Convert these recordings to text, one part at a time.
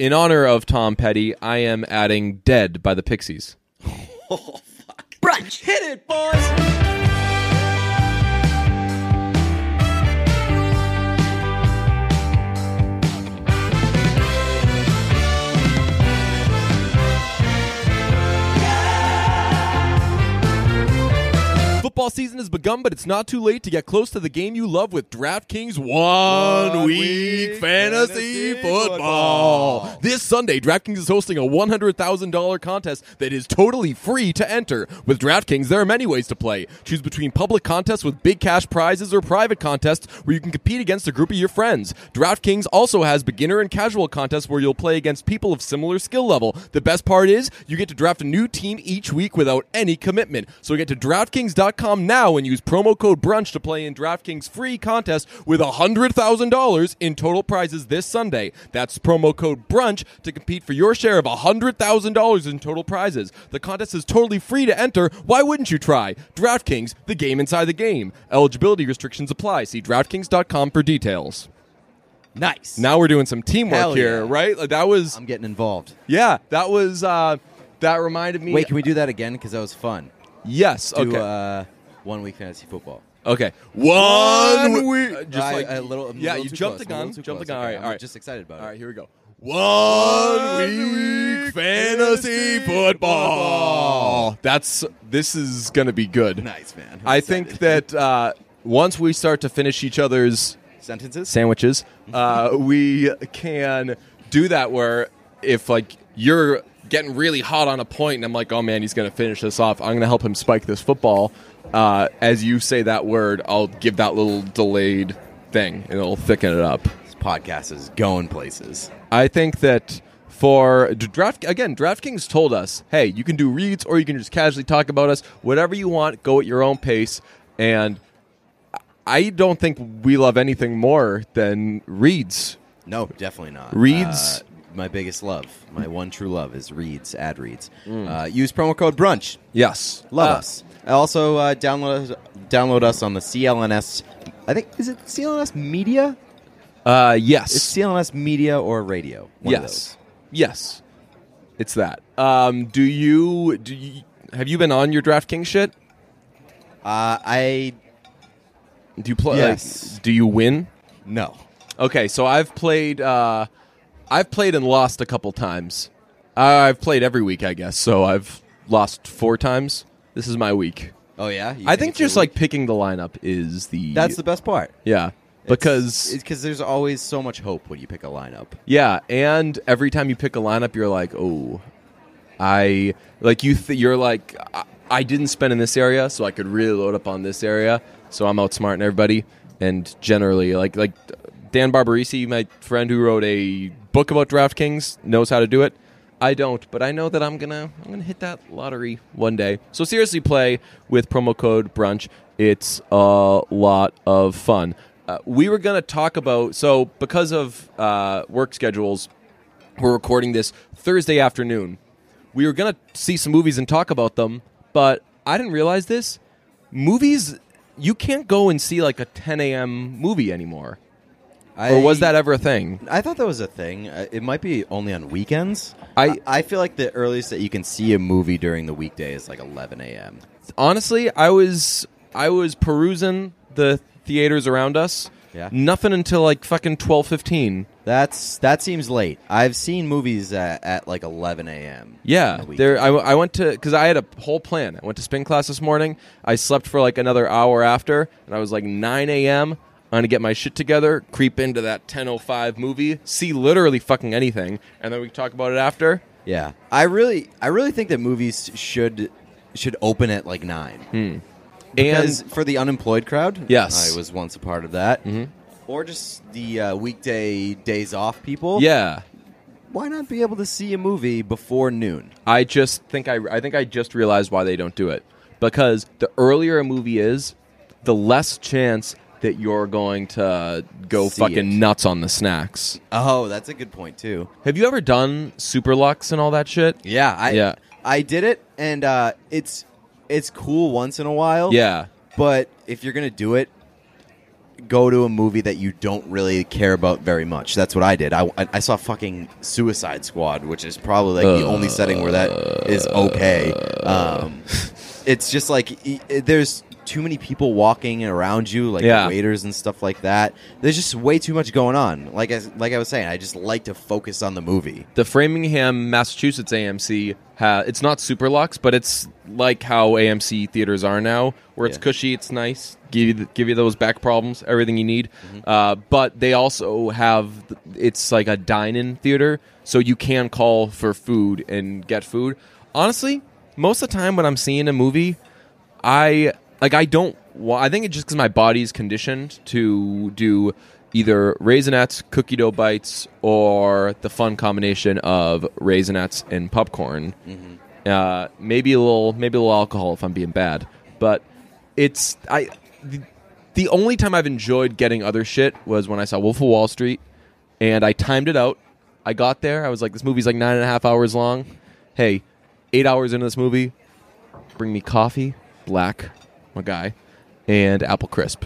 in honor of Tom Petty, I am adding "Dead" by the Pixies. oh, fuck. Brunch. Hit it, boys! Football season has begun, but it's not too late to get close to the game you love with DraftKings One, One Week, Week Fantasy, Fantasy football. Football. This Sunday, DraftKings is hosting a $100,000 contest that is totally free to enter. With DraftKings, there are many ways to play. Choose between public contests with big cash prizes or private contests where you can compete against a group of your friends. DraftKings also has beginner and casual contests where you'll play against people of similar skill level. The best part is you get to draft a new team each week without any commitment. So get to DraftKings.com now and use promo code BRUNCH to play in DraftKings free contest with $100,000 in total prizes this Sunday. That's promo code BRUNCH to compete for your share of $100,000 in total prizes. The contest is totally free to enter. Why wouldn't you try? DraftKings, the game inside the game. Eligibility restrictions apply. See DraftKings.com for details. Nice. Now we're doing some teamwork Hell here, yeah. right? Like that was I'm getting involved. yeah, that was uh that reminded me Wait, can we do that again? Because that was fun. Yes, Do okay. uh, one week fantasy football. Okay. One, One week. week. just I- like a little- a yeah, little you jumped the gun. Jumped the gun. All right, all right. just excited about it. right, here we go. One week fantasy football. That's this is gonna be good. Nice, man. I'm I think that uh, once we start to finish each other's sentences. sandwiches, uh, we can do that where if like you're getting really hot on a point and I'm like, oh man, he's gonna finish this off. I'm gonna help him spike this football. Uh, as you say that word, I'll give that little delayed thing and it'll thicken it up. This podcast is going places. I think that for draft again, DraftKings told us, hey, you can do reads or you can just casually talk about us, whatever you want. Go at your own pace, and I don't think we love anything more than reads. No, definitely not. Reads? Uh, my biggest love, my one true love, is reads. Ad reads. Uh, use promo code brunch. Yes, Love Uh, us. Also, uh, download download us on the CLNS. I think is it CLNS Media? Uh, yes, It's CLNS Media or Radio. One of yes, yes. It's that. Um, do you do you have you been on your DraftKings shit? Uh, I Do you play? Yes. do you win? no. Okay, so I've played. Uh, I've played and lost a couple times. I've played every week, I guess. So I've lost four times. This is my week. Oh yeah. You I think it's your just like picking the lineup is the that's the best part. yeah because because there's always so much hope when you pick a lineup. yeah, and every time you pick a lineup, you're like, oh, I like you. Th- you're like, I-, I didn't spend in this area, so I could really load up on this area. So I'm outsmarting everybody, and generally, like like Dan Barbarisi, my friend who wrote a book about DraftKings, knows how to do it. I don't, but I know that I'm gonna I'm gonna hit that lottery one day. So seriously, play with promo code brunch. It's a lot of fun. Uh, we were gonna talk about so because of uh, work schedules, we're recording this Thursday afternoon. We were gonna see some movies and talk about them, but I didn't realize this. Movies, you can't go and see like a 10 a.m. movie anymore. I, or was that ever a thing? I thought that was a thing. Uh, it might be only on weekends. I- I feel like the earliest that you can see a movie during the weekday is like 11 a.m. Honestly, I was I was perusing the theaters around us. Yeah. Nothing until like fucking 12:15. That's that seems late. I've seen movies at, at like 11 a.m. Yeah, the there. I, I went to because I had a whole plan. I went to spin class this morning. I slept for like another hour after, and I was like 9 a.m. I'm gonna get my shit together, creep into that 10:05 movie, see literally fucking anything, and then we can talk about it after. Yeah, I really, I really think that movies should should open at like nine. Because And for the unemployed crowd, Yes. I was once a part of that. Or just the uh, weekday days off people. yeah, why not be able to see a movie before noon? I just think I I think I just realized why they don't do it because the earlier a movie is, the less chance that you're going to go See fucking it. nuts on the snacks. Oh, that's a good point too. Have you ever done Super Lux and all that shit? Yeah, I Yeah. I did it, and uh, it's it's cool once in a while. Yeah. but if you're gonna do it, go to a movie that you don't really care about very much. That's what I did. I, I, I saw fucking Suicide Squad, which is probably like the only setting where that is okay. Um, it's just like there's too many people walking around you, like Yeah. waiters and stuff like that. There's just way too much going on. Like I, like I was saying, I just like to focus on the movie. the Framingham, Massachusetts AMC. Ha- it's not super luxe, but it's like how AMC theaters are now, where it's Yeah. cushy, it's nice, give you the, give you those back problems, everything you need. Mm-hmm. Uh, but they also have it's like a dine-in theater, so you can call for food and get food. Honestly, most of the time when I'm seeing a movie, I like I don't. Well, I think it's just because my body's conditioned to do either raisinets, cookie dough bites, or the fun combination of raisinets and popcorn. Uh, maybe a little, maybe a little alcohol if I'm being bad. But it's I. The, the only time I've enjoyed getting other shit was when I saw Wolf of Wall Street, and I timed it out. I got there. I was like, this movie's like nine and a half hours long. Hey, eight hours into this movie, bring me coffee, black, my guy, and apple crisp.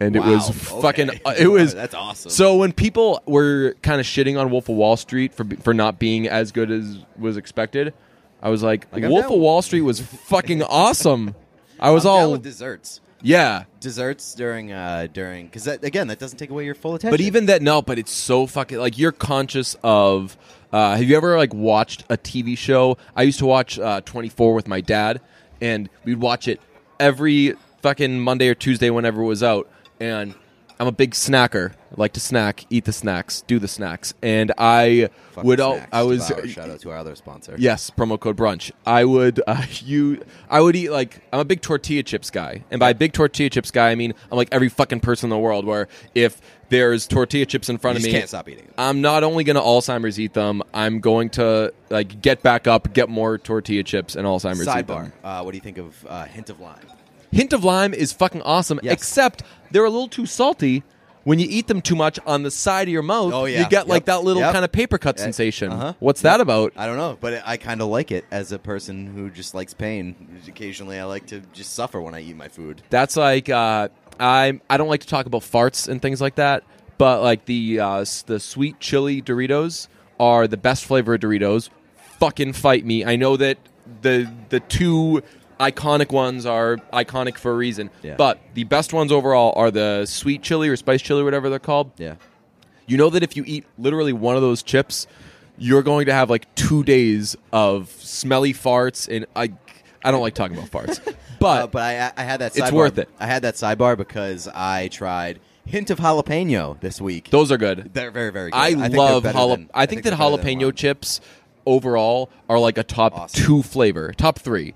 And it was Wow, fucking. okay. uh, it was That's awesome. So when people were kind of shitting on Wolf of Wall Street for for not being as good as was expected, I was like, Like, I'm Wolf down. of Wall Street was fucking awesome. I was I'm down all with desserts. yeah. Desserts during uh during because that, again that doesn't take away your full attention. But even that, no. But it's so fucking like you're conscious of. Uh, have you ever like watched a TV show? I used to watch uh, 24 with my dad, and we'd watch it every fucking Monday or Tuesday whenever it was out. And I'm a big snacker. I like to snack, eat the snacks, do the snacks, and I Fuck would. Al- I was Devour. shout out to our other sponsor. Yes, promo code brunch. I would uh, you I would eat like I'm a big tortilla chips guy. And by big tortilla chips guy, I mean I'm like every fucking person in the world where if there's tortilla chips in front You of just me, can't stop eating them. I'm not only going to Alzheimer's eat them, I'm going to like get back up, get more tortilla chips and Alzheimer's eat them. Sidebar. Uh, what do you think of uh, hint of lime? Hint of lime is fucking awesome, Yes. except they're a little too salty. When you eat them too much on the side of your mouth, Oh, yeah. you get like that little Yep. kind of paper cut Uh, sensation. uh-huh. What's that about? I don't know, but I kind of like it as a person who just likes pain. Occasionally, I like to just suffer when I eat my food. That's like uh, I I don't like to talk about farts and things like that, but like the uh, the sweet chili Doritos are the best flavor of Doritos. Fucking fight me! I know that the the two iconic ones are iconic for a reason, Yeah. but the best ones overall are the sweet chili or spice chili, whatever they're called. Yeah. You know that if you eat literally one of those chips, you're going to have like two days of smelly farts, and I I don't like talking about farts, but Uh, but I, I had that. It's Sidebar. worth it. I had that sidebar because I tried hint of jalapeno this week. those are good. They're very very good. I, think love they're better jala- than- I think that they're better than jalapeno chips overall are like a top Awesome. two flavor, top three.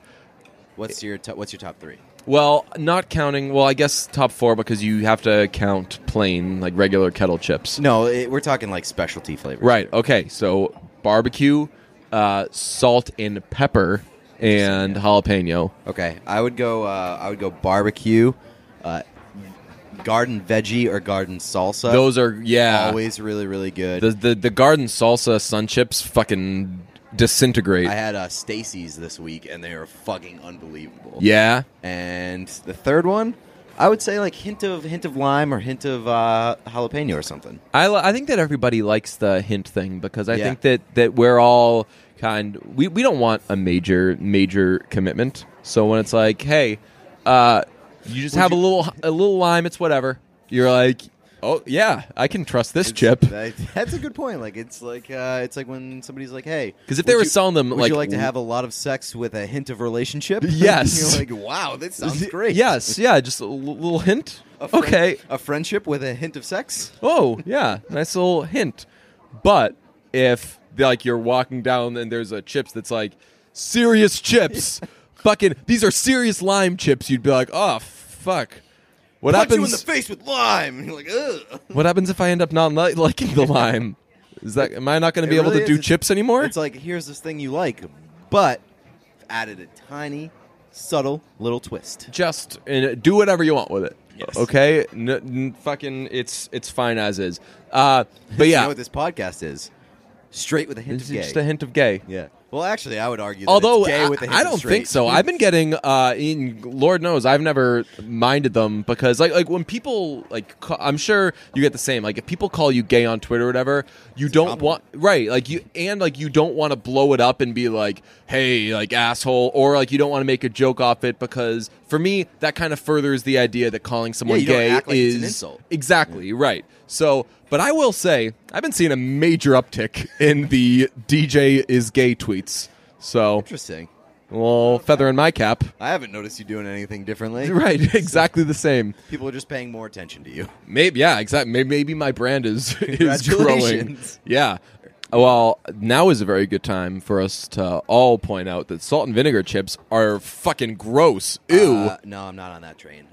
What's your to- what's your top three? Well, not counting. Well, I guess top four because you have to count plain, like regular kettle chips. No, it, we're talking like specialty flavors. Right. Okay. So barbecue, uh, salt and pepper, and jalapeno. Okay, I would go. Uh, I would go barbecue, uh, garden veggie or garden salsa. Those are yeah. always really really good. The the the garden salsa sun chips fucking disintegrate. I had uh, Stacy's this week, and they are fucking unbelievable. yeah. And the third one, I would say like hint of hint of lime or hint of uh, jalapeno or something. I, li- I think that everybody likes the hint thing because I Yeah. think that, that we're all kind we, we don't want a major major commitment. So when it's like, hey, uh, you just have a little a little lime, it's whatever. You're like, oh yeah, I can trust this chip. That- that's a good point. Like it's like uh, it's like when somebody's like, "Hey," 'Cause if they would were you- selling them, would like, you like to w- have a lot of sex with a hint of relationship? Yes. You're like, "Wow, that sounds great." Yes, yeah, just a l- little hint. A friend- okay. a friendship with a hint of sex. Oh yeah, nice little hint. But if like you're walking down and there's a chips that's like serious chips, fucking these are serious lime chips, you'd be like, oh fuck. What Punch you in the face with lime. And You're like, ugh. what happens if I end up not li- liking the lime? Is that am I not going to It be able really to is. do It's- chips anymore? It's like here's this thing you like, but added a tiny, subtle little twist. Just and do whatever you want with it. Yes. Okay. N- n- fucking, it's it's fine as is. Uh, but You yeah, know what this podcast is? Straight with a hint this of is gay. just a hint of gay. yeah. Well, actually, I would argue. That Although it's I, with the I don't straight. think so. I've been getting, uh, in Lord knows, I've never minded them because, like, like when people like, I'm sure you get the same. Like, if people call you gay on Twitter or whatever, you don't want right, like you and like you don't want to blow it up and be like, hey, like asshole, or like you don't want to make a joke off it because for me that kind of furthers the idea that calling someone don't gay like is it's an insult. exactly right. So, but I will say I've been seeing a major uptick in the DJ is gay tweets. So Interesting. well, feather in my cap. I haven't noticed you doing anything differently. Right, exactly the same. People are just paying more attention to you. Maybe, yeah, exactly. Maybe, maybe my brand is is growing. Yeah. Well, now is a very good time for us to all point out that salt and vinegar chips are fucking gross. Ew. Uh, no, I'm not on that train.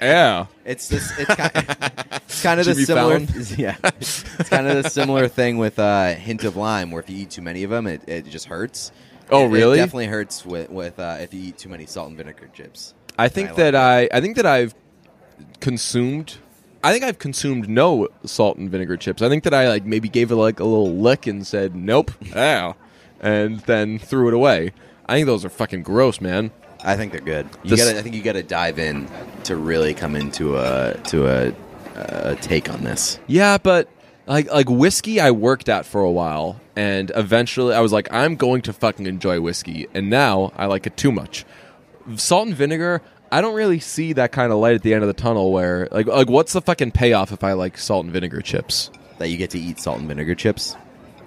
Yeah. It's this. It's kind, it's kind of the similar. Yeah, it's kind of the similar thing with uh, hint of lime, where if you eat too many of them, it, it just hurts. Oh, It- really? It definitely hurts with with uh, if you eat too many salt and vinegar chips. I think that I I think that I've consumed I think I've consumed no salt and vinegar chips. I think that I like maybe gave it like a little lick and said nope, ow, and then threw it away. I think those are fucking gross, man. I think they're good. You This- gotta, I think you got to dive in to really come into a to a, a take on this. Yeah, but like like whiskey I worked at for a while and eventually I was like I'm going to fucking enjoy whiskey and now I like it too much. Salt and vinegar I don't really see that kind of light at the end of the tunnel where like like what's the fucking payoff if I like salt and vinegar chips? That you get to eat salt and vinegar chips.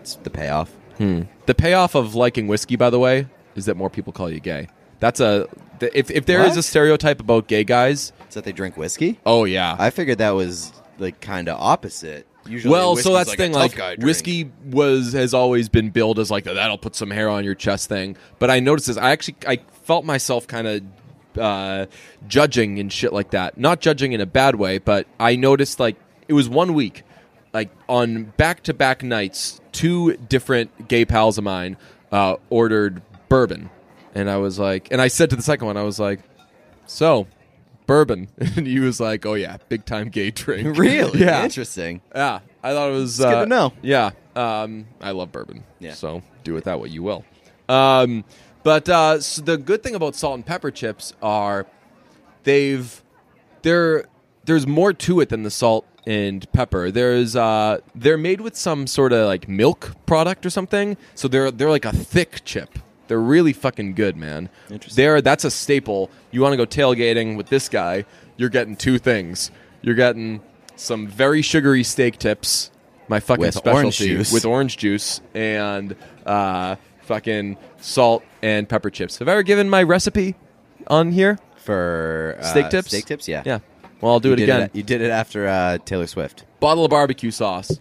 It's the payoff. Hmm. The payoff of liking whiskey by the way is that more people call you gay. That's a if if there is What? a stereotype about gay guys, Is that they drink whiskey? oh yeah. I figured that was like kind of opposite. Usually, well, whiskey's so that's like the a thing. tough Like drink. whiskey was has always been billed as like that'll put some hair on your chest thing. But I noticed this. I actually I felt myself kind of uh, judging and shit like that. Not judging in a bad way, but I noticed like it was one week, like on back to back nights, two different gay pals of mine uh, ordered bourbon, and I was like, and I said to the second one, I was like, so. Bourbon, and he was like, "Oh yeah, big time gay drink." Really? yeah, Interesting. yeah, I thought it was good uh, to know. Yeah, um, I love bourbon. Yeah. so do with that what you will. Um, but uh, so the good thing about salt and pepper chips are they've they're there's more to it than the salt and pepper. There's uh, they're made with some sort of like milk product or something. So they're they're like a thick chip. They're really fucking good, man. Interesting. They're that's a staple. You want to go tailgating with this guy? You're getting two things. You're getting some very sugary steak tips, my fucking With specialty orange juice. with orange juice and uh, fucking salt and pepper chips. Have I ever given my recipe on here? For uh, Steak tips? Steak tips, yeah. Yeah. Well, I'll do You it did again. you did it after uh, Taylor Swift. Bottle of barbecue sauce,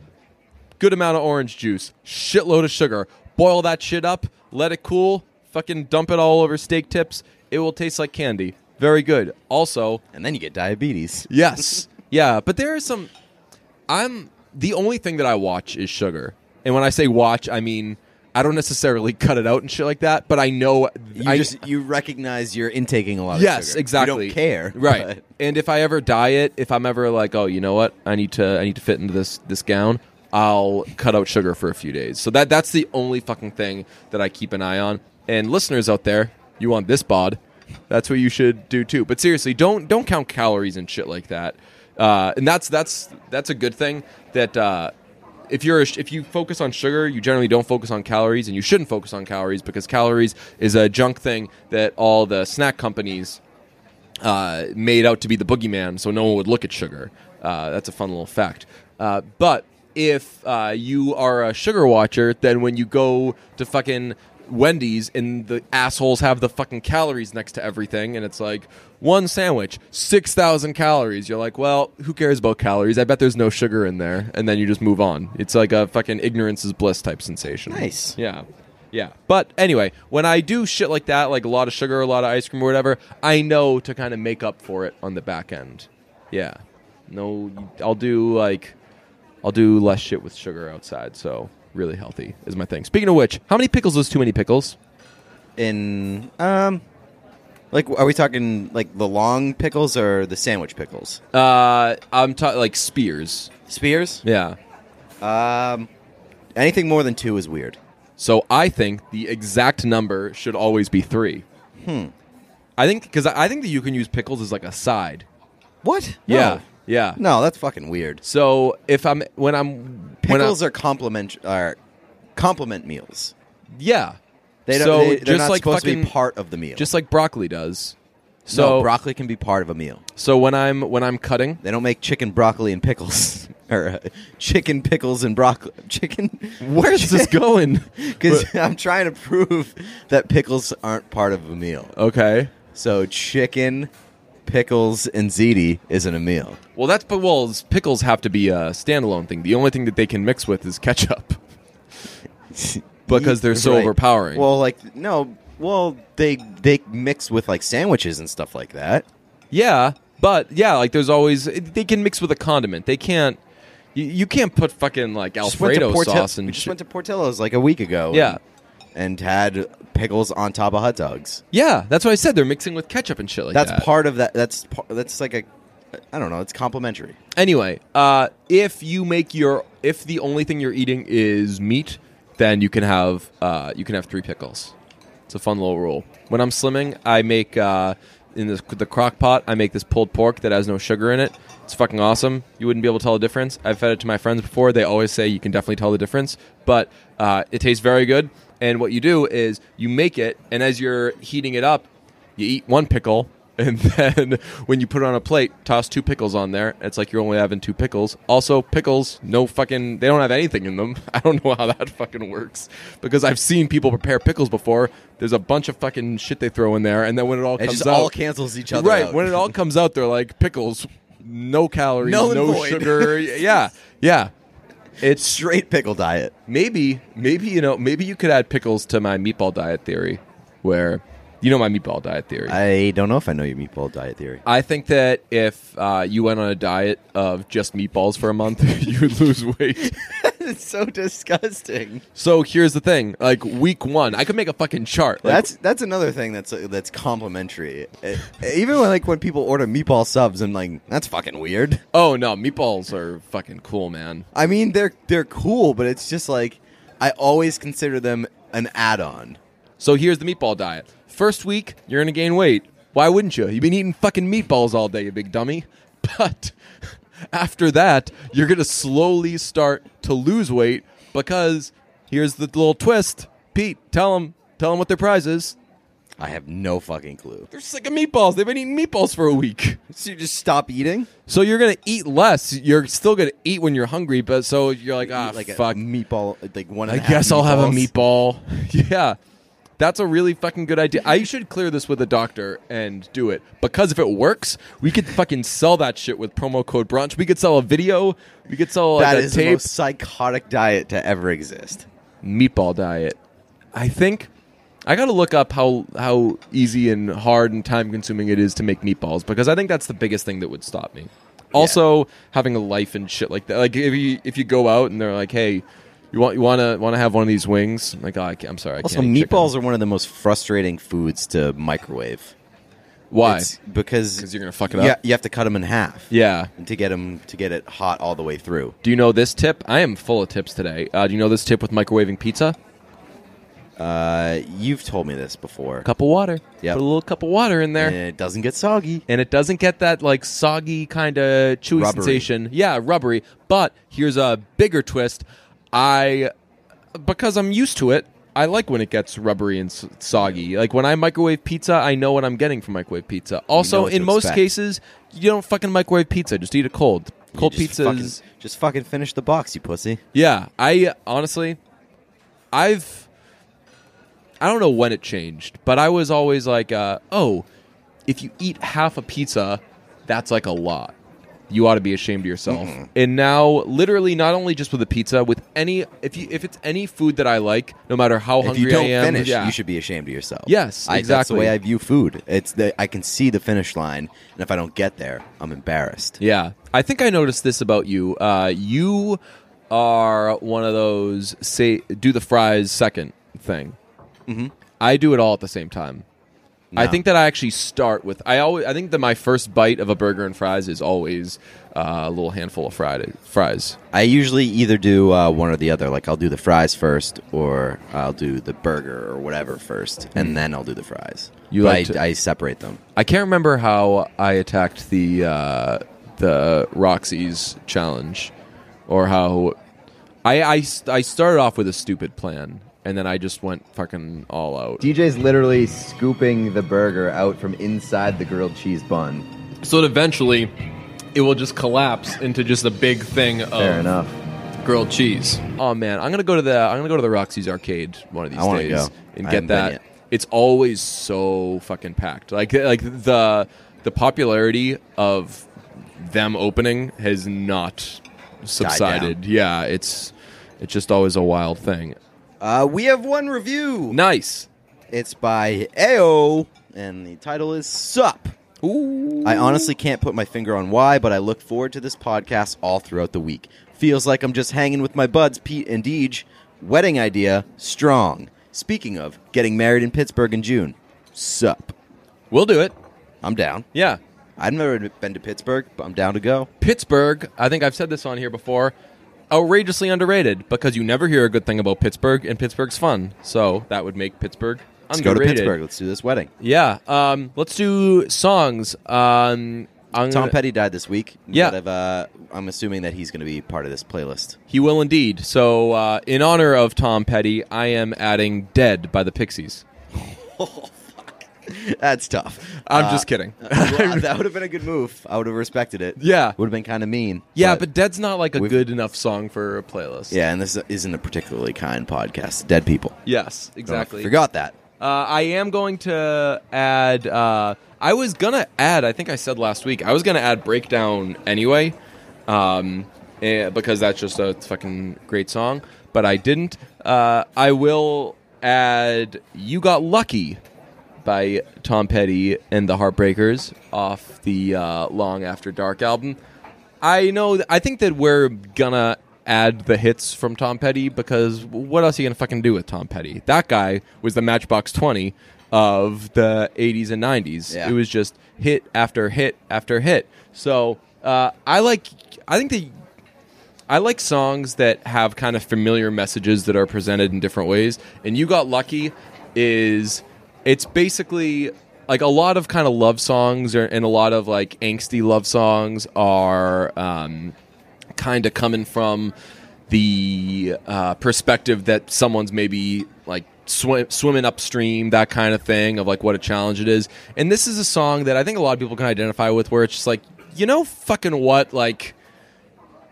good amount of orange juice, shitload of sugar. Boil that shit up, let it cool, fucking dump it all over steak tips. It will taste like candy. Very good. Also, And then you get diabetes. Yes. yeah, but there are some I'm the only thing that I watch is sugar. And when I say watch, I mean I don't necessarily cut it out and shit like that, but I know You I just you recognize you're intaking a lot of Yes, sugar. exactly. You don't care. Right. but- And if I ever diet, if I'm ever like, oh, you know what? I need to I need to fit into this this gown, I'll cut out sugar for a few days. So that that's the only fucking thing that I keep an eye on. And listeners out there, you want this bod, that's what you should do too. But seriously, don't don't count calories and shit like that. Uh, and that's that's that's a good thing that uh, if you're a, if you focus on sugar, you generally don't focus on calories, and you shouldn't focus on calories because calories is a junk thing that all the snack companies uh, made out to be the boogeyman, so no one would look at sugar. Uh, that's a fun little fact. Uh, but if uh, you are a sugar watcher, then when you go to fucking Wendy's and the assholes have the fucking calories next to everything, and it's like one sandwich, six thousand calories. You're like, well, who cares about calories? I bet there's no sugar in there, and then you just move on. It's like a fucking ignorance is bliss type sensation. Nice. Yeah. Yeah. But anyway, when I do shit like that, like a lot of sugar, a lot of ice cream or whatever, I know to kind of make up for it on the back end. Yeah. No, I'll do like, I'll do less shit with sugar outside. So really healthy is my thing. Speaking of which, how many pickles is too many pickles? in um like are we talking like the long pickles or the sandwich pickles? Uh, I'm talking like spears. Spears? Yeah. Um anything more than 2 is weird. So I think the exact number should always be three. Hmm. I think because I I think that you can use pickles as like a side. What? Yeah, yeah. No, that's fucking weird. So if I'm when I'm when Pickles I, are complement are complement meals. yeah. They don't. so they, they're just not like supposed to fucking be part of the meal. just like broccoli does. so So broccoli can be part of a meal. so when I'm when I'm cutting, They don't make chicken broccoli and pickles or uh, chicken pickles and broccoli. Chicken. where's this going? Because I'm trying to prove that pickles aren't part of a meal. Okay. So chicken, pickles, and ziti isn't a meal. Well, that's but well, pickles have to be a standalone thing. The only thing that they can mix with is ketchup because they're so Right. overpowering. Well, like no. Well, they they mix with like sandwiches and stuff like that. yeah, but yeah, like there's always they can mix with a condiment. They can't. You, you can't put fucking like Just went to Alfredo sauce we and just shit. went to Portillo's like a week ago. Yeah. and, and had pickles on top of hot dogs. Yeah, that's what I said. They're mixing with ketchup and shit like that's that. part of that. That's par- that's like a. I don't know. It's complimentary. Anyway, uh, if you make your if the only thing you're eating is meat, then you can have uh, you can have three pickles. It's a fun little rule. When I'm slimming, I make uh, in this, the crock pot. I make this pulled pork that has no sugar in it. It's fucking awesome. You wouldn't be able to tell the difference. I've fed it to my friends before. They always say you can definitely tell the difference, but uh, it tastes very good. And what you do is you make it, and as you're heating it up, you eat one pickle, and then when you put it on a plate, toss two pickles on there. It's like you're only having two pickles. Also, pickles, no fucking, they don't have anything in them. I don't know how that fucking works because I've seen people prepare pickles before. There's a bunch of fucking shit they throw in there, and then when it all It comes just out, all cancels each other out. right out. when it all comes out, they're like pickles, no calories, Null no sugar. yeah, yeah. It's straight pickle diet. maybe maybe you know maybe you could add pickles to my meatball diet theory where you know my meatball diet theory I don't know if I know your meatball diet theory. I think that if uh, you went on a diet of just meatballs for a month you would lose weight it's so disgusting. so here's the thing like week one i could make a fucking chart like, that's that's another thing that's that's complimentary. Uh, even when like when people order meatball subs, I'm like, that's fucking weird. oh no meatballs are fucking cool man I mean, they're they're cool, but it's just like I always consider them an add-on. so here's the meatball diet first week you're gonna gain weight why wouldn't you you've been eating fucking meatballs all day you big dummy but after that you're gonna slowly start to lose weight because here's the little twist pete tell them tell them what their prize is I have no fucking clue. they're sick of meatballs they've been eating meatballs for a week So you just stop eating? so you're gonna eat less you're still gonna eat when you're hungry but so you're like ah like fuck meatball, like one. I and a half guess I'll have a meatball. yeah. That's a really fucking good idea. I should clear this with a doctor and do it. Because if it works, we could fucking sell that shit with promo code brunch. We could sell a video. We could sell like That a is the tape. most psychotic diet to ever exist. Meatball diet. I think I got to look up how how easy and hard and time consuming it is to make meatballs because I think that's the biggest thing that would stop me. Also, having a life and shit like that. Like if you if you go out and they're like, "Hey, you want you want to want to have one of these wings?" I'm like, oh, I can't, I'm sorry. I Also, can't eat chicken." meatballs are one of the most frustrating foods to microwave. Why? It's because 'Cause you're gonna fuck it up. yeah, you have to cut them in half. Yeah. to get them to get it hot all the way through. Do you know this tip? I am full of tips today. Uh, do you know this tip with microwaving pizza? Uh, you've told me this before, Cup of water. Yeah, Put a little cup of water in there. and it doesn't get soggy. and it doesn't get that like soggy kind of chewy Rubbery. sensation. Yeah, rubbery. But here's a bigger twist. I because I'm used to it. I like when it gets rubbery and soggy. Like when I microwave pizza, I know what I'm getting from microwave pizza. Also, in most expect. cases, you don't fucking microwave pizza. Just eat it cold. Cold just pizza fucking, is just fucking finish the box, you pussy. Yeah, I honestly, I've, I don't know when it changed, but I was always like, uh, oh, if you eat half a pizza, that's like a lot. You ought to be ashamed of yourself. And now, literally, not only just with a pizza, with any if you if it's any food that I like, no matter how If hungry you don't I am, finish, yeah. you should be ashamed of yourself. Yes, I, That's the way. I view food. It's the I can see the finish line, and if I don't get there, I'm embarrassed. Yeah, I think I noticed this about you. Uh, you are one of those say do the fries second thing. Mm-hmm. I do it all at the same time. I think that I actually start with. I always. I think that my first bite of a burger and fries is always uh, a little handful of fried fries. I usually either do uh, one or the other. Like I'll do the fries first, or I'll do the burger or whatever first, and then I'll do the fries. Hmm. You But like I, to- I separate them. I can't remember how I attacked the uh, the Roxy's challenge, or how I, I I started off with a stupid plan, and then I just went fucking all out. DJ's literally scooping the burger out from inside the grilled cheese bun. So that eventually, it will just collapse into just a big thing of Fair enough. grilled cheese. Oh man, I'm gonna go to the I'm gonna go to the Roxy's arcade one of these I wanna days go. and I get haven't been that. yet. It's always so fucking packed. Like like the the popularity of them opening has not subsided. Yeah, it's it's just always a wild thing. Uh, we have one review. Nice. It's by AO, and the title is Sup. Ooh. I honestly can't put my finger on why, but I look forward to this podcast all throughout the week. Feels like I'm just hanging with my buds, Pete and Deej. Wedding idea, strong. Speaking of, getting married in Pittsburgh in June. Sup. We'll do it. I'm down. Yeah. I've never been to Pittsburgh, but I'm down to go. Pittsburgh, I think I've said this on here before, outrageously underrated because you never hear a good thing about Pittsburgh, and Pittsburgh's fun. So that would make Pittsburgh Let's go to. Pittsburgh. Let's do this wedding. Yeah. Um, let's do songs. Um, I'm Tom gonna- Petty died this week. Yeah. But I've, uh, I'm assuming that he's going to be part of this playlist. He will indeed. So, uh, in honor of Tom Petty, I am adding "Dead" by the Pixies. That's tough. I'm Uh, just kidding. well, that would have been a good move. I would have respected it. Yeah. Would have been kind of mean. Yeah, but "Dead's" not like a We've- good enough song for a playlist. Yeah, and this isn't a particularly kind podcast. Dead people. Yes, exactly. you Forgot that. Uh, I am going to add. Uh, I was gonna add. I think I said last week. I was gonna add "Breakdown" anyway, um, eh, because that's just a fucking great song. But I didn't. Uh, I will add "You Got Lucky" by Tom Petty and the Heartbreakers off the uh, Long After Dark album. I know. th- I think that we're gonna add the hits from Tom Petty because what else are you gonna fucking do with Tom Petty? That guy was the Matchbox Twenty of the '80s and '90s. Yeah. It was just hit after hit after hit. So uh, I like. I think that. I like songs that have kind of familiar messages that are presented in different ways. And You Got Lucky is it's basically like a lot of kind of love songs and a lot of like angsty love songs are um, kind of coming from the uh, perspective that someone's maybe like swim, swimming upstream, that kind of thing of like what a challenge it is. And this is a song that I think a lot of people can identify with, where it's just like, you know, fucking what, like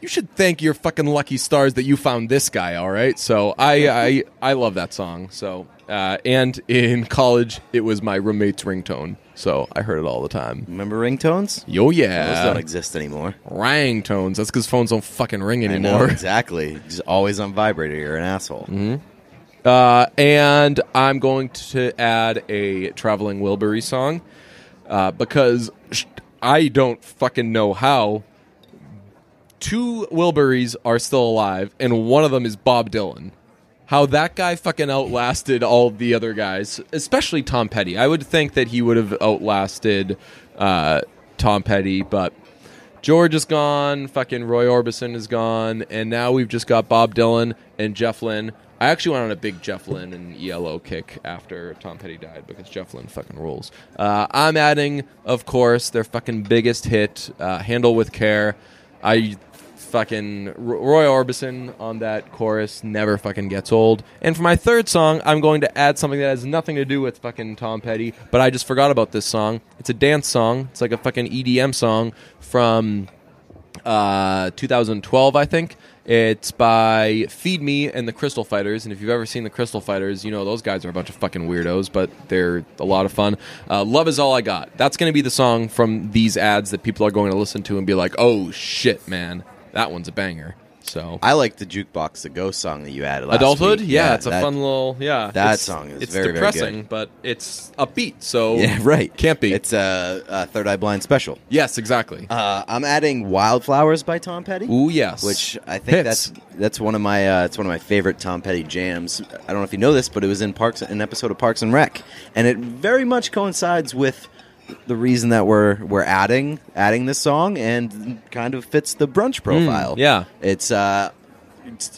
you should thank your fucking lucky stars that you found this guy. All right, so I I, I love that song. So uh, and in college, it was my roommate's ringtone, so I heard it all the time. Remember ringtones? Yo Those yeah, don't exist anymore. rang tones. That's because phones don't fucking ring I know, anymore. exactly. Just always on vibrator. You're an asshole. Uh, and I'm going to add a traveling Wilbury song uh, because sh- I don't fucking know how. Two Wilburys are still alive, and one of them is Bob Dylan. How that guy fucking outlasted all the other guys, especially Tom Petty. I would think that he would have outlasted uh, Tom Petty, but George is gone, fucking Roy Orbison is gone, and now we've just got Bob Dylan and Jeff Lynne. I actually went on a big Jeff Lynne and ELO kick after Tom Petty died because Jeff Lynne fucking rules. Uh, I'm adding, of course, their fucking biggest hit, uh, "Handle with Care." I fucking Roy Orbison on that chorus never fucking gets old. And for my third song, I'm going to add something that has nothing to do with fucking Tom Petty, but I just forgot about this song. It's a dance song. It's like a fucking EDM song from uh, 2012, I think. It's by Feed Me and the Crystal Fighters, and if you've ever seen the Crystal Fighters, you know those guys are a bunch of fucking weirdos, but they're a lot of fun. Uh, Love is all I got. That's going to be the song from these ads that people are going to listen to and be like, "Oh shit, man, that one's a banger." So I like the Jukebox the Ghost song that you added. Last adulthood, week. yeah, it's a that- fun little yeah. that it's, song is it's very, very depressing, good. but it's upbeat. So Yeah, right. can't be. It's a, a Third Eye Blind special. yes, exactly. Uh, I'm adding "Wildflowers" by Tom Petty. Ooh, yes. which I think Hits. that's that's one of my uh, it's one of my favorite Tom Petty jams. I don't know if you know this, but it was in Parks an episode of Parks and Rec, and it very much coincides with the reason that we're we're adding adding this song and kind of fits the brunch profile. Mm, yeah. it's uh,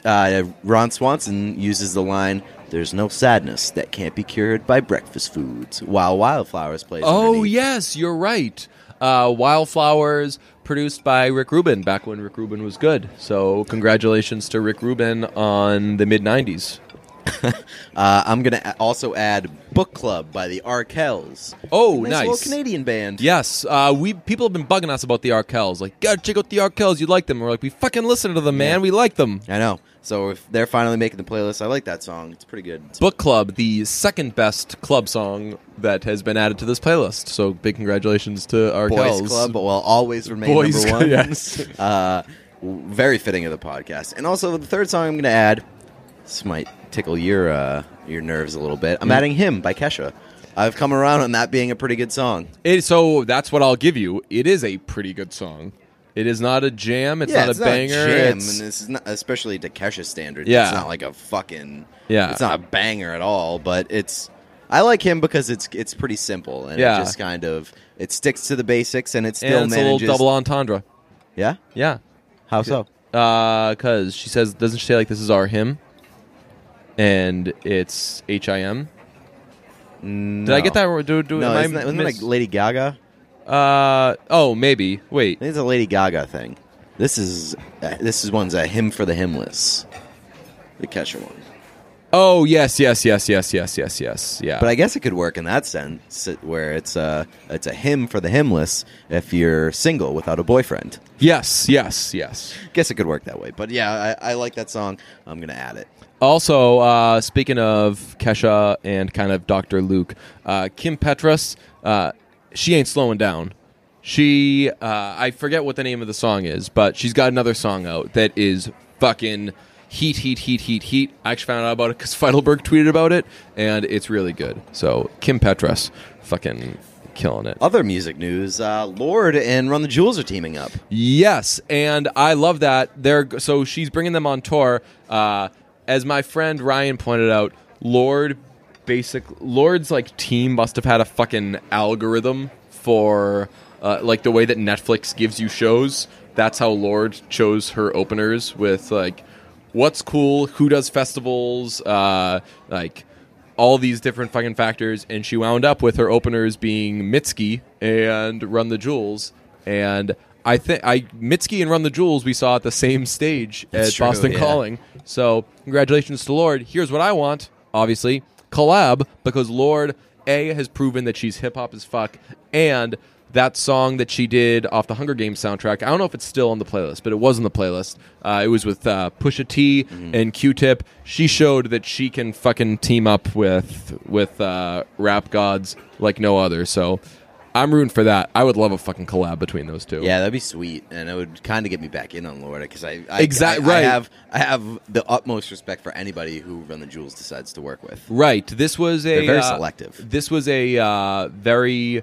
uh, Ron Swanson uses the line. There's no sadness that can't be cured by breakfast foods. While Wildflowers plays. Oh underneath. yes, you're right. Uh, Wildflowers, produced by Rick Rubin, back when Rick Rubin was good. So congratulations to Rick Rubin on the mid '90s. Uh, I'm gonna also add "Book Club" by the Arkells. Oh, nice, nice. little Canadian band. Yes, uh, we people have been bugging us about the Arkells. Like, gotta check out the Arkells. You like them? We're like, we fucking listen to them, man. Yeah. We like them. I know. So if they're finally making the playlist, I like that song. It's pretty good. Book Club, the second best club song that has been added to this playlist. So big congratulations to Arkells. Boys Club will always remain Boys number one. yes. Uh, very fitting of the podcast. And also the third song I'm going to add. Might tickle your uh, your nerves a little bit. I'm Mm. adding "Him" by Kesha. I've come around on that being a pretty good song. It, so that's what I'll give you. It is a pretty good song. It is not a jam. It's yeah, not it's a banger. Not a jam, it's- and this is not, especially to Kesha standards. Yeah. it's not like a fucking. Yeah. it's not a banger at all. But it's. I like him because it's it's pretty simple and Yeah. it just kind of it sticks to the basics and it still and it's a little double entendre. Yeah, Yeah. how so? Because she says, doesn't she say, like, this is our hymn? And it's H I M. Did I get that? wrong? Do, do, No, am isn't that, wasn't that mis- like Lady Gaga? uh, oh, maybe. Wait. I it's a Lady Gaga thing. This is uh, this is one's a hymn for the hymnless, the Kesha one. Oh, yes, yes, yes, yes, yes, yes, yes. Yeah. But I guess it could work in that sense, where it's a it's a hymn for the hymnless if you're single without a boyfriend. yes, yes, yes. Guess it could work that way. But yeah, I, I like that song. I'm gonna add it. Also, uh, speaking of Kesha and kind of Dr. Luke, uh, Kim Petras, uh, she ain't slowing down. She, uh, I forget what the name of the song is, but she's got another song out that is fucking heat, heat, heat, heat, heat. I actually found out about it because Feidelberg tweeted about it, and it's really good. So, Kim Petras, fucking killing it. Other music news: uh, Lorde and Run the Jewels are teaming up. Yes, and I love that. They're so she's bringing them on tour. Uh, as my friend Ryan pointed out, Lorde basic Lorde's like team must have had a fucking algorithm for uh, like the way that Netflix gives you shows. That's how Lorde chose her openers with like what's cool, who does festivals, uh, like all these different fucking factors, and she wound up with her openers being Mitski and Run the Jewels, and I think I Mitski and Run the Jewels we saw at the same stage That's at true, Boston yeah. Calling. So congratulations to Lorde. Here's what I want, obviously collab because Lorde a has proven that she's hip hop as fuck, and that song that she did off the Hunger Games soundtrack. I don't know if it's still on the playlist, but it was on the playlist. Uh, it was with uh, Pusha T Mm-hmm. and Q-Tip. She showed that she can fucking team up with with uh, rap gods like no other. So I'm rooting for that. I would love a fucking collab between those two. Yeah, that'd be sweet, and it would kind of get me back in on Lorda because I, I Exact- I, I right. have I have the utmost respect for anybody who Run the Jewels decides to work with. Right. This was a They're very uh, selective. This was a uh, very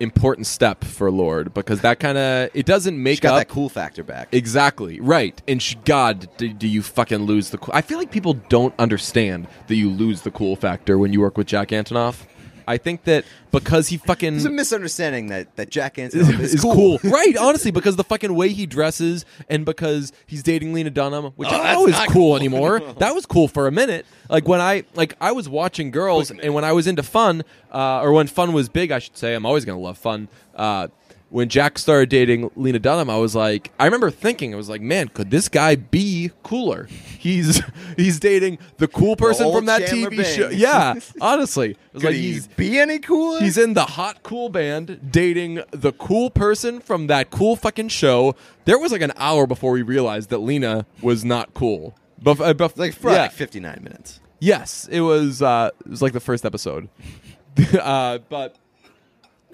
important step for Lorde because that kind of it doesn't make She got up that cool factor back. Exactly right, and sh- God, do, do you fucking lose the? Cool- I feel like people don't understand that you lose the cool factor when you work with Jack Antonoff. I think that because he fucking It's a misunderstanding that, that Jack Antonoff is, is cool. right? Honestly, because the fucking way he dresses, and because he's dating Lena Dunham, which I Oh, that's know is not cool, cool. anymore. that was cool for a minute. Like when I like I was watching girls, and when I was into fun, uh, or when fun was big, I should say. I'm always gonna love fun. Uh, when Jack started dating Lena Dunham, I was like, I remember thinking, I was like, man, could this guy be cooler? He's he's dating the cool person old from that Chandler TV Bing. show. Yeah, honestly, was Could like, he he's be any cooler? He's in the hot cool band dating the cool person from that cool fucking show. There was like an hour before we realized that Lena was not cool. Bef- uh, bef- like for yeah. like 59 minutes. Yes, it was. Uh, it was like the first episode. uh, but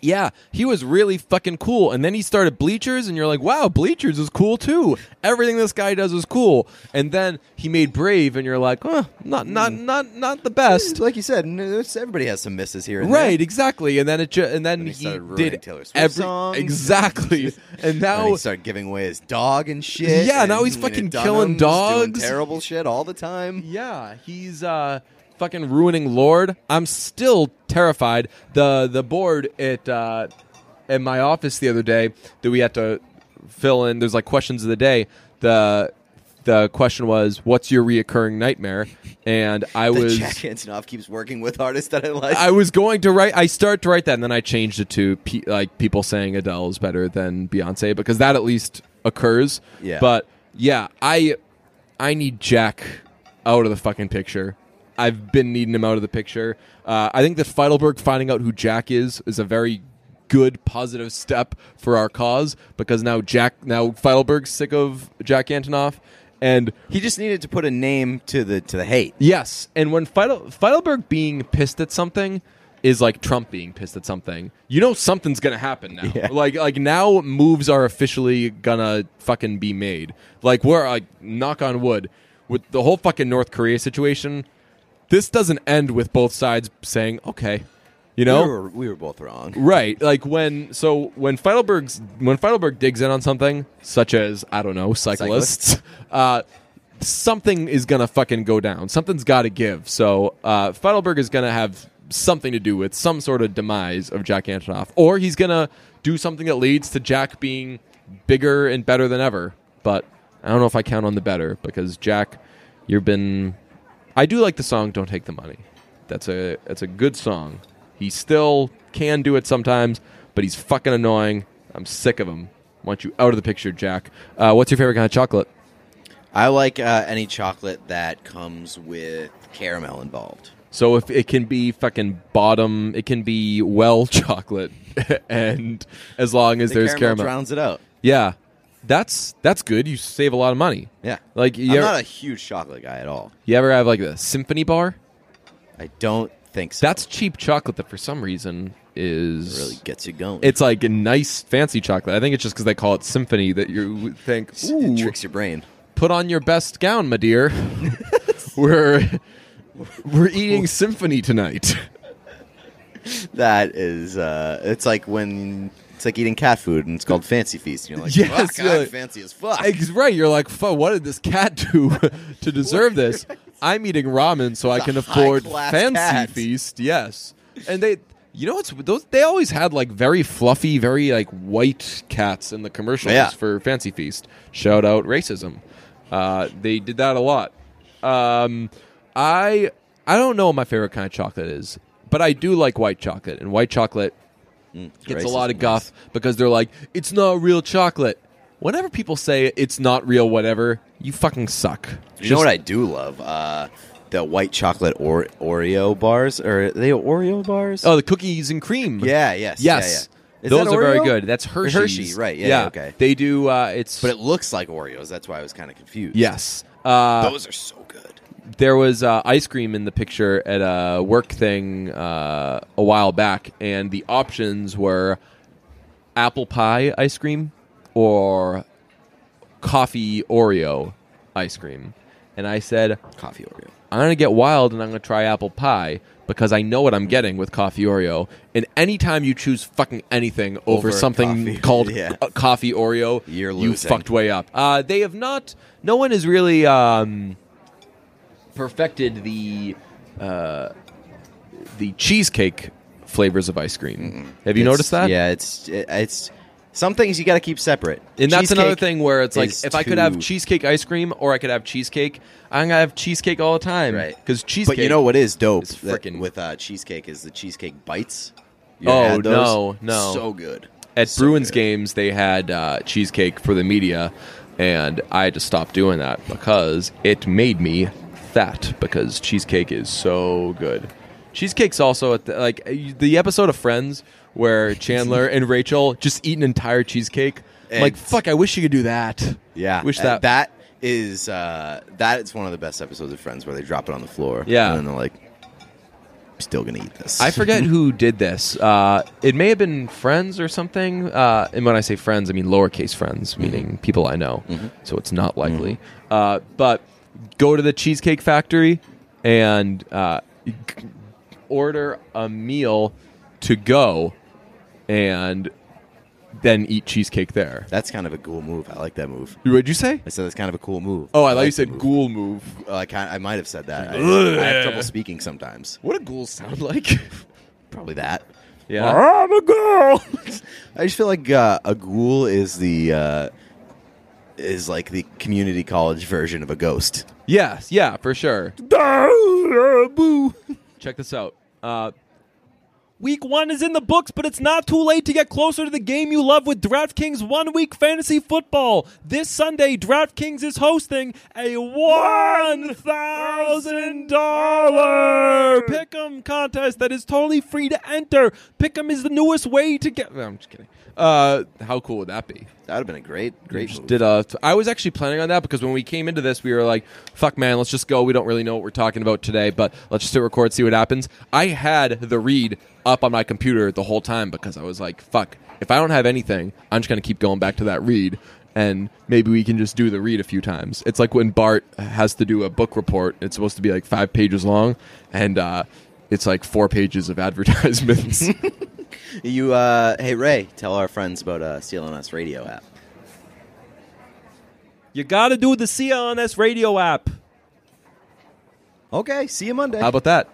Yeah, he was really fucking cool. And then he started Bleachers, and you're like, wow, Bleachers is cool too. Everything this guy does is cool. And then he made Brave, and you're like, oh, not not not not the best. like you said, everybody has some misses here and Right, exactly, and then it ju- and then, Then he he, did Taylor Swift every songs. exactly, and there. And now he started giving away his dog and shit. Yeah, now he's fucking killing doing dogs. terrible shit all the time. Yeah, he's uh fucking ruining Lorde. I'm still terrified. The the board at uh at my office the other day that we had to fill in there's like questions of the day. The the question was, "What's your reoccurring nightmare?" And I That was Jack Antonoff keeps working with artists that I like. I was going to write. I start to write that, and then I changed it to pe- like people saying Adele is better than Beyonce because that at least occurs. Yeah. But yeah, I I need Jack out of the fucking picture. I've been needing him out of the picture. Uh, I think that Feidelberg finding out who Jack is is a very good positive step for our cause because now Jack now Feidelberg's sick of Jack Antonoff and he just needed to put a name to the to the hate. Yes, and when Feidel- Feidelberg being pissed at something is like Trump being pissed at something, you know something's gonna happen now. Yeah. Like like now moves are officially gonna fucking be made. Like we're like knock on wood with the whole fucking North Korea situation. This doesn't end with both sides saying okay, you know. we were, we were both wrong. Right, like when so when Feidelberg's when Feidelberg digs in on something, such as I don't know cyclists, uh, something is gonna fucking go down. Something's got to give. So uh, Feidelberg is gonna have something to do with some sort of demise of Jack Antonoff, or he's gonna do something that leads to Jack being bigger and better than ever. But I don't know if I count on the better because Jack, you've been. I do like the song "Don't Take the Money." That's a that's a good song. He still can do it sometimes, but he's fucking annoying. I'm sick of him. I Want you out of the picture, Jack. Uh, what's your favorite kind of chocolate? I like uh, any chocolate that comes with caramel involved. So if it can be fucking bottom, it can be well chocolate, and as long as The there's caramel, caramel, drowns it out. yeah, that's that's good. You save a lot of money. Yeah, Like you I'm ever, not a huge chocolate guy at all. you ever have like a symphony bar? I don't think so. That's cheap chocolate that for some reason is really gets you going. It's like a nice fancy chocolate. I think it's just because they call it symphony that you think, it tricks your brain. put on your best gown, my dear. we're we're eating symphony tonight. That is, uh, it's like when it's like eating cat food and it's called fancy feast. And you're like, Yes, fuck, you're I'm like- fancy as fuck. Ex- right, you're like, "Fuck, what did this cat do to deserve this? I'm eating ramen so I It's can afford high-class fancy cat. feast. Yes, and they, you know, what's those? They always had like very fluffy, very like white cats in the commercials Yeah. for fancy feast. Shout out racism. Uh, they did that a lot. Um, I I don't know what my favorite kind of chocolate is, but I do like white chocolate, and white chocolate gets a lot of guff because they're like, it's not real chocolate. Whenever people say it's not real, whatever, you fucking suck. You know what I do love? Uh, the white chocolate or- Oreo bars. Or are they Oreo bars? Oh, the cookies and cream. yeah, yes, Yes. yeah, yeah. Is Those that are very Oreo? good. That's Hershey's. Hershey, right? Yeah, yeah, okay. They do. Uh, it's But it looks like Oreos. That's why I was kind of confused. yes. Uh, those are so. There was uh, ice cream in the picture at a work thing uh, a while back, and the options were apple pie ice cream or coffee Oreo ice cream. And I said, Coffee Oreo. I'm going to get wild and I'm going to try apple pie because I know what I'm getting with coffee Oreo. And anytime you choose fucking anything over, Over something coffee. called Yeah. co- coffee Oreo, You're you losing. fucked way up. Uh, they have not. No one is really um, perfected the uh, the cheesecake flavors of ice cream. Have you It's- noticed that? Yeah, it's it, it's some things you got to keep separate. And that's another Cheesecake thing where it's like, is if I could have too- cheesecake ice cream or I could have cheesecake, I'm gonna have cheesecake all the time, Right. Because cheesecake. But you know what is dope is that- frickin' with uh, cheesecake is the cheesecake bites. You Oh, had those? no, no. so good. At So Bruins good. games, they had uh, cheesecake for the media, and I had to stop doing that because it made me fat. Because cheesecake is so good. Cheesecake's also at the, like the episode of Friends where Chandler and Rachel just eat an entire cheesecake. I'm like, fuck! I wish you could do that. Yeah, wish that. that is uh, that is one of the best episodes of Friends where they drop it on the floor. Yeah. and then they're like, still gonna eat this. I forget who did this. Uh, it may have been friends or something. Uh, and when I say friends, I mean lowercase friends, meaning people I know. So it's not likely. Uh, but go to the Cheesecake Factory and uh, order a meal to go and then eat cheesecake there. That's kind of a cool move. I like that move. What'd you say? I said that's kind of a cool move. Oh, I thought like you said move. ghoul move. I kind I might have said that. I, I have trouble speaking sometimes. What do ghouls sound like? Probably that. yeah. I'm a ghoul. I just feel like uh, a ghoul is the uh, is like the community college version of a ghost. Yes, yeah, for sure. Check this out. Uh, Week one is in the books, but it's not too late to get closer to the game you love with DraftKings One Week Fantasy Football. This Sunday, DraftKings is hosting a $1,000 Pick'em contest that is totally free to enter. Pick'em is the newest way to get. no, I'm just kidding. Uh, how cool would that be? That would have been a great great Just did a. I was actually planning on that because when we came into this, we were like, "Fuck, man, let's just go." We don't really know what we're talking about today, but let's just hit record, see what happens. I had the read up on my computer the whole time because I was like, "Fuck, if I don't have anything, I'm just gonna keep going back to that read." And maybe we can just do the read a few times. It's like when Bart has to do a book report. It's supposed to be like five pages long, and uh, it's like four pages of advertisements. You, uh, hey Ray, tell our friends about uh, CLNS Radio app. You gotta do the CLNS radio app. Okay, see you Monday. How about that?